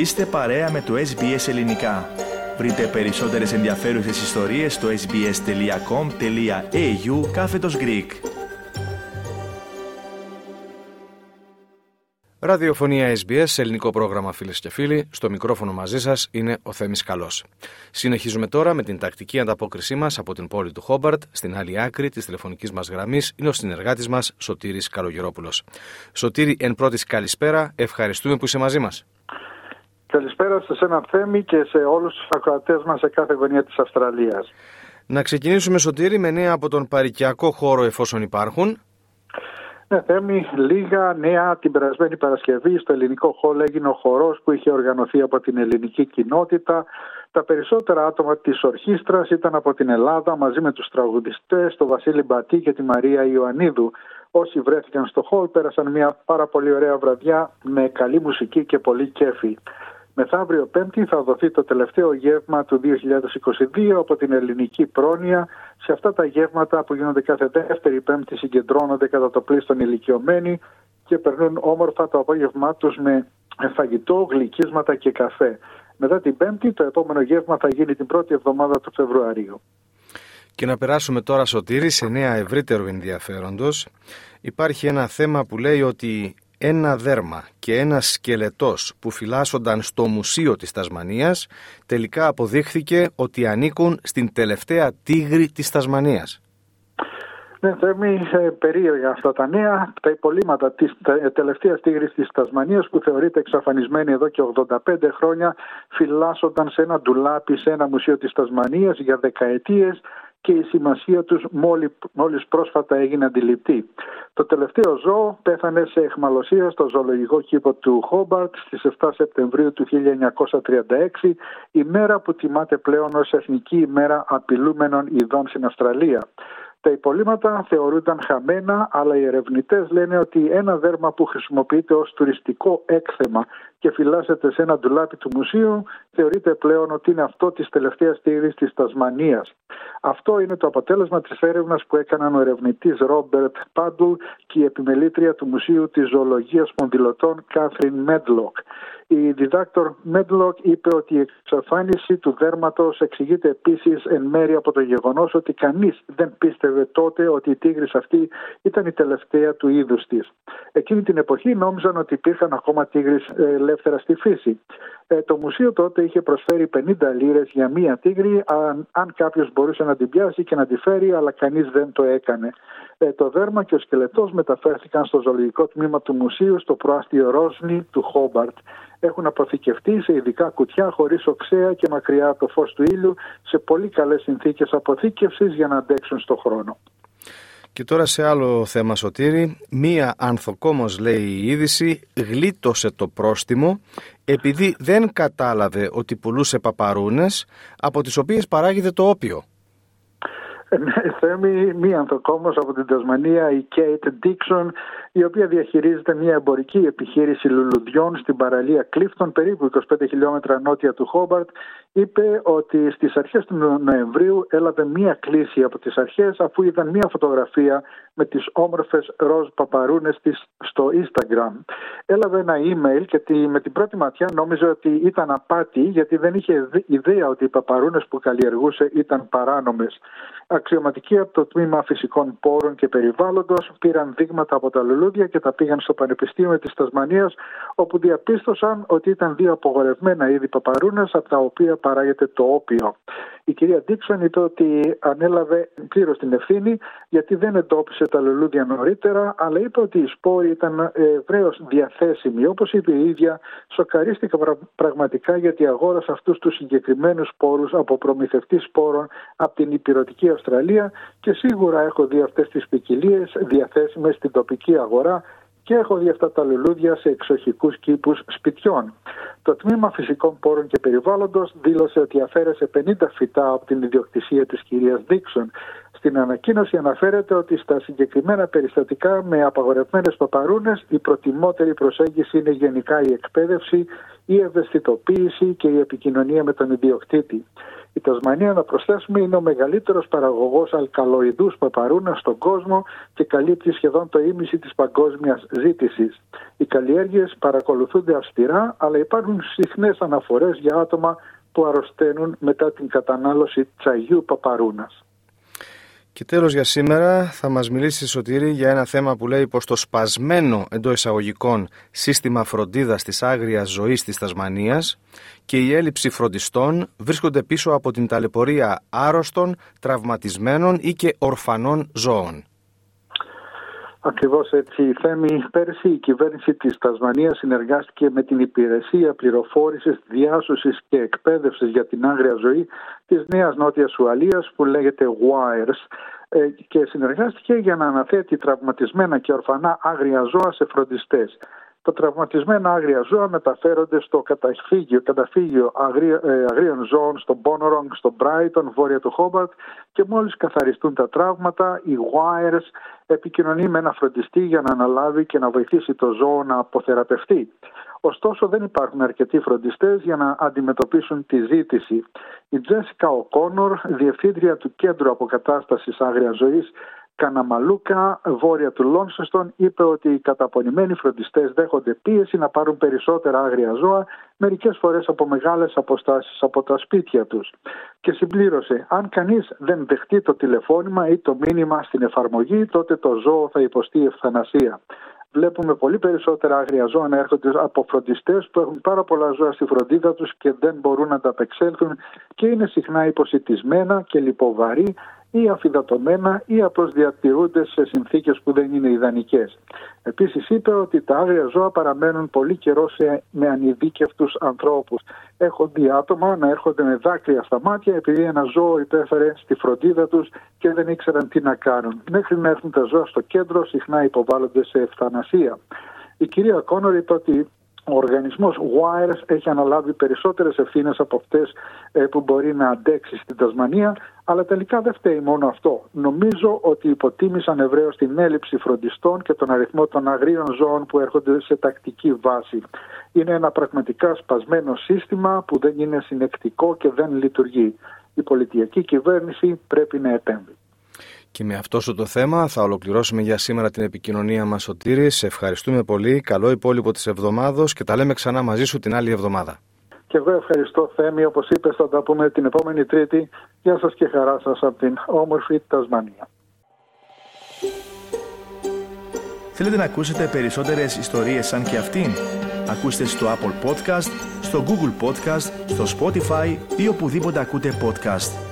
Είστε παρέα με το SBS Ελληνικά. Βρείτε περισσότερες ενδιαφέρουσες ιστορίες στο sbs.com.au κάθετος Greek. Ραδιοφωνία SBS, ελληνικό πρόγραμμα φίλες και φίλοι. Στο μικρόφωνο μαζί σας είναι ο Θέμης Καλός. Συνεχίζουμε τώρα με την τακτική ανταπόκρισή μας από την πόλη του Χόμπαρτ. Στην άλλη άκρη της τηλεφωνικής μας γραμμής είναι ο συνεργάτης μας Σωτήρης Καλογερόπουλος. Σωτήρη, εν πρώτης καλησπέρα, ευχαριστούμε που είσαι μαζί μας. Καλησπέρα σε ένα Θέμη και σε όλους τους ακροατές μας σε κάθε γωνία της Αυστραλίας. Να ξεκινήσουμε Σωτήρη με νέα από τον παρικιακό χώρο εφόσον υπάρχουν. Ναι, Θέμη, λίγα νέα την περασμένη Παρασκευή στο ελληνικό χώρο έγινε ο χορός που είχε οργανωθεί από την ελληνική κοινότητα. Τα περισσότερα άτομα της ορχήστρας ήταν από την Ελλάδα μαζί με τους τραγουδιστές, τον Βασίλη Μπατή και τη Μαρία Ιωαννίδου. Όσοι βρέθηκαν στο χώρο πέρασαν μια πάρα πολύ ωραία βραδιά με καλή μουσική και πολύ κέφι. Μεθαύριο Πέμπτη θα δοθεί το τελευταίο γεύμα του 2022 από την ελληνική πρόνοια. Σε αυτά τα γεύματα που γίνονται κάθε δεύτερη Πέμπτη συγκεντρώνονται κατά το πλήστον ηλικιωμένοι και περνούν όμορφα το απόγευμά τους με φαγητό, γλυκίσματα και καφέ. Μετά την Πέμπτη το επόμενο γεύμα θα γίνει την πρώτη εβδομάδα του Φεβρουαρίου. Και να περάσουμε τώρα Σωτήρη σε νέα ευρύτερο ενδιαφέροντος. Υπάρχει ένα θέμα που λέει ότι ένα δέρμα και ένα σκελετός που φυλάσσονταν στο Μουσείο της Τασμανίας τελικά αποδείχθηκε ότι ανήκουν στην τελευταία τίγρη της Τασμανίας. Ναι, Θέμη, ε, περίεργα αυτά τα νέα. Τα υπολείμματα της τελευταίας τίγρης της Τασμανίας, που θεωρείται εξαφανισμένη εδώ και 85 χρόνια, φυλάσσονταν σε ένα ντουλάπι σε ένα μουσείο της Τασμανίας για δεκαετίες και η σημασία τους μόλις πρόσφατα έγινε αντιληπτή. Το τελευταίο ζώο πέθανε σε εχμαλωσία στο ζωολογικό κήπο του Χόμπαρτ στις 7 Σεπτεμβρίου του 1936, ημέρα που τιμάται πλέον ως Εθνική ημέρα απειλούμενων ειδών στην Αυστραλία. Τα υπολείμματα θεωρούνταν χαμένα, αλλά οι ερευνητές λένε ότι ένα δέρμα που χρησιμοποιείται ως τουριστικό έκθεμα και φυλάσσεται σε ένα ντουλάπι του μουσείου, θεωρείται πλέον ότι είναι αυτό της τελευταίας τίγρη της Τασμανίας. Αυτό είναι το αποτέλεσμα της έρευνας που έκαναν ο ερευνητής Ρόμπερτ Πάντουλ και η επιμελήτρια του Μουσείου της Ζωολογίας Πονδυλωτών Κάθριν Μέντλοκ. Η διδάκτορ Μέντλοκ είπε ότι η εξαφάνιση του δέρματος εξηγείται επίσης εν μέρει από το γεγονός ότι κανείς δεν πίστευε τότε ότι η τίγρης αυτή ήταν η τελευταία του είδους της. Εκείνη την εποχή νόμιζαν ότι υπήρχαν ακόμα τίγρης ε, ελεύθερα στη φύση. Ε, το μουσείο τότε είχε προσφέρει 50 λίρες για μία τίγρη αν, αν κάποιος μπορούσε να την πιάσει και να τη φέρει αλλά κανείς δεν το έκανε. Ε, το δέρμα και ο σκελετός μεταφέρθηκαν στο ζωολογικό τμήμα του μουσείου στο προάστιο Ρόσνη του Χόμπαρτ έχουν αποθηκευτεί σε ειδικά κουτιά χωρίς οξέα και μακριά από το φως του ήλιου σε πολύ καλές συνθήκες αποθήκευσης για να αντέξουν στο χρόνο. Και τώρα σε άλλο θέμα Σωτήρη, μία ανθοκόμος λέει η είδηση γλίτωσε το πρόστιμο επειδή δεν κατάλαβε ότι πουλούσε παπαρούνες από τις οποίες παράγεται το όπιο. Ναι, Θέμη, μία ανθοκόμος από την Τασμανία, η Κέιτ Ντίξον, η οποία διαχειρίζεται μια εμπορική επιχείρηση λουλουδιών στην παραλία Κλίφτον, περίπου 25 χιλιόμετρα νότια του Χόμπαρτ, είπε ότι στις αρχές του Νοεμβρίου έλαβε μία κλίση από τις αρχές αφού είδαν μία φωτογραφία με τις όμορφες ροζ παπαρούνες της στο Instagram. Έλαβε ένα email και με την πρώτη ματιά νόμιζε ότι ήταν απάτη γιατί δεν είχε ιδέα ότι οι παπαρούνες που καλλιεργούσε ήταν παράνομες. Αξιωματικοί από το Τμήμα Φυσικών Πόρων και Περιβάλλοντος πήραν δείγματα από τα λουλούδια και τα πήγαν στο Πανεπιστήμιο της Τασμανίας όπου διαπίστωσαν ότι ήταν δύο απογορευμένα είδη παπαρούνες από τα οποία παράγεται το όπιο. Η κυρία Ντίξον είπε ότι ανέλαβε πλήρως την ευθύνη γιατί δεν εντόπισε τα λουλούδια νωρίτερα, αλλά είπε ότι οι σπόροι ήταν ευρέως διαθέσιμοι. Όπως είπε η ίδια, σοκαρίστηκα πραγματικά γιατί αγόρασα αυτούς τους συγκεκριμένους σπόρους από προμηθευτής σπόρων από την υπηρετική Αυστραλία και σίγουρα έχω δει αυτές τις ποικιλίες διαθέσιμες στην τοπική αγορά και έχω δει αυτά τα λουλούδια σε εξοχικούς κήπους σπιτιών. Το Τμήμα Φυσικών Πόρων και Περιβάλλοντος δήλωσε ότι αφαίρεσε 50 φυτά από την ιδιοκτησία της κυρίας Δίξον. Στην ανακοίνωση αναφέρεται ότι στα συγκεκριμένα περιστατικά με απαγορευμένες παπαρούνες η προτιμότερη προσέγγιση είναι γενικά η εκπαίδευση, η ευαισθητοποίηση και η επικοινωνία με τον ιδιοκτήτη. Η Τασμανία, να προσθέσουμε, είναι ο μεγαλύτερος παραγωγός αλκαλοειδούς παπαρούνα στον κόσμο και καλύπτει σχεδόν το ίμιση της παγκόσμιας ζήτησης. Οι καλλιέργειες παρακολουθούνται αυστηρά, αλλά υπάρχουν συχνές αναφορές για άτομα που αρρωσταίνουν μετά την κατανάλωση τσαγιού παπαρούνας. Και τέλος για σήμερα θα μας μιλήσει Σωτήρη για ένα θέμα που λέει πως το σπασμένο εντός εισαγωγικών σύστημα φροντίδας της άγριας ζωής της Τασμανίας και η έλλειψη φροντιστών βρίσκονται πίσω από την ταλαιπωρία άρρωστων, τραυματισμένων ή και ορφανών ζώων. Ακριβώς έτσι. Θέμη, πέρσι η κυβέρνηση της Τασμανίας συνεργάστηκε με την Υπηρεσία Πληροφόρησης, Διάσωσης και Εκπαίδευσης για την Άγρια Ζωή της Νέας Νότιας Ουαλίας που λέγεται WIRES ε, και συνεργάστηκε για να αναθέτει τραυματισμένα και ορφανά άγρια ζώα σε φροντιστές. Τα τραυματισμένα άγρια ζώα μεταφέρονται στο καταφύγιο, καταφύγιο ε, αγρίων ζώων στο Μπόνορονγκ, στο Μπράιτον, βόρεια του Χόμπαρτ και μόλις καθαριστούν τα τραύματα, η Wires επικοινωνεί με ένα φροντιστή για να αναλάβει και να βοηθήσει το ζώο να αποθεραπευτεί. Ωστόσο δεν υπάρχουν αρκετοί φροντιστές για να αντιμετωπίσουν τη ζήτηση. Η Τζέσικα Οκόνορ, διευθύντρια του Κέντρου Αποκατάστασης Άγρια Ζωής, Καναμαλούκα, βόρεια του Λόνσεστον, είπε ότι οι καταπονημένοι φροντιστές δέχονται πίεση να πάρουν περισσότερα άγρια ζώα, μερικές φορές από μεγάλες αποστάσεις από τα σπίτια τους. Και συμπλήρωσε, αν κανείς δεν δεχτεί το τηλεφώνημα ή το μήνυμα στην εφαρμογή, τότε το ζώο θα υποστεί ευθανασία. Βλέπουμε πολύ περισσότερα άγρια ζώα να έρχονται από φροντιστές που έχουν πάρα πολλά ζώα στη φροντίδα τους και δεν μπορούν να τα απεξέλθουν και είναι συχνά υποσυτισμένα και λιποβαρή ή αφιδατωμένα ή απλώ διατηρούνται σε συνθήκες που δεν είναι ιδανικές. Επίσης είπε ότι τα άγρια ζώα παραμένουν πολύ καιρό σε, με ανειδίκευτους ανθρώπους. Έχουν δει άτομα να έρχονται με δάκρυα στα μάτια επειδή ένα ζώο υπέφερε στη φροντίδα τους και δεν ήξεραν τι να κάνουν. Μέχρι να έρθουν τα ζώα στο κέντρο συχνά υποβάλλονται σε ευθανασία. Η κυρία Κόνορ είπε ότι ο οργανισμός WIRES έχει αναλάβει περισσότερες ευθύνες από αυτές ε, που μπορεί να αντέξει στην Τασμανία, αλλά τελικά δεν φταίει μόνο αυτό. Νομίζω ότι υποτίμησαν ευρέως την έλλειψη φροντιστών και τον αριθμό των αγρίων ζώων που έρχονται σε τακτική βάση. Είναι ένα πραγματικά σπασμένο σύστημα που δεν είναι συνεκτικό και δεν λειτουργεί. Η πολιτική κυβέρνηση πρέπει να επέμβει. Και με αυτό σου το θέμα θα ολοκληρώσουμε για σήμερα την επικοινωνία μας Σωτήρη. Σε ευχαριστούμε πολύ. Καλό υπόλοιπο της εβδομάδος και τα λέμε ξανά μαζί σου την άλλη εβδομάδα. Και εγώ ευχαριστώ Θέμη, όπως είπες θα τα πούμε την επόμενη Τρίτη. Γεια σας και χαρά σας από την όμορφη Τασμανία. Θέλετε να ακούσετε περισσότερες ιστορίες σαν και αυτήν; Ακούστε στο Apple Podcast, στο Google Podcast, στο Spotify ή οπουδήποτε ακούτε podcast.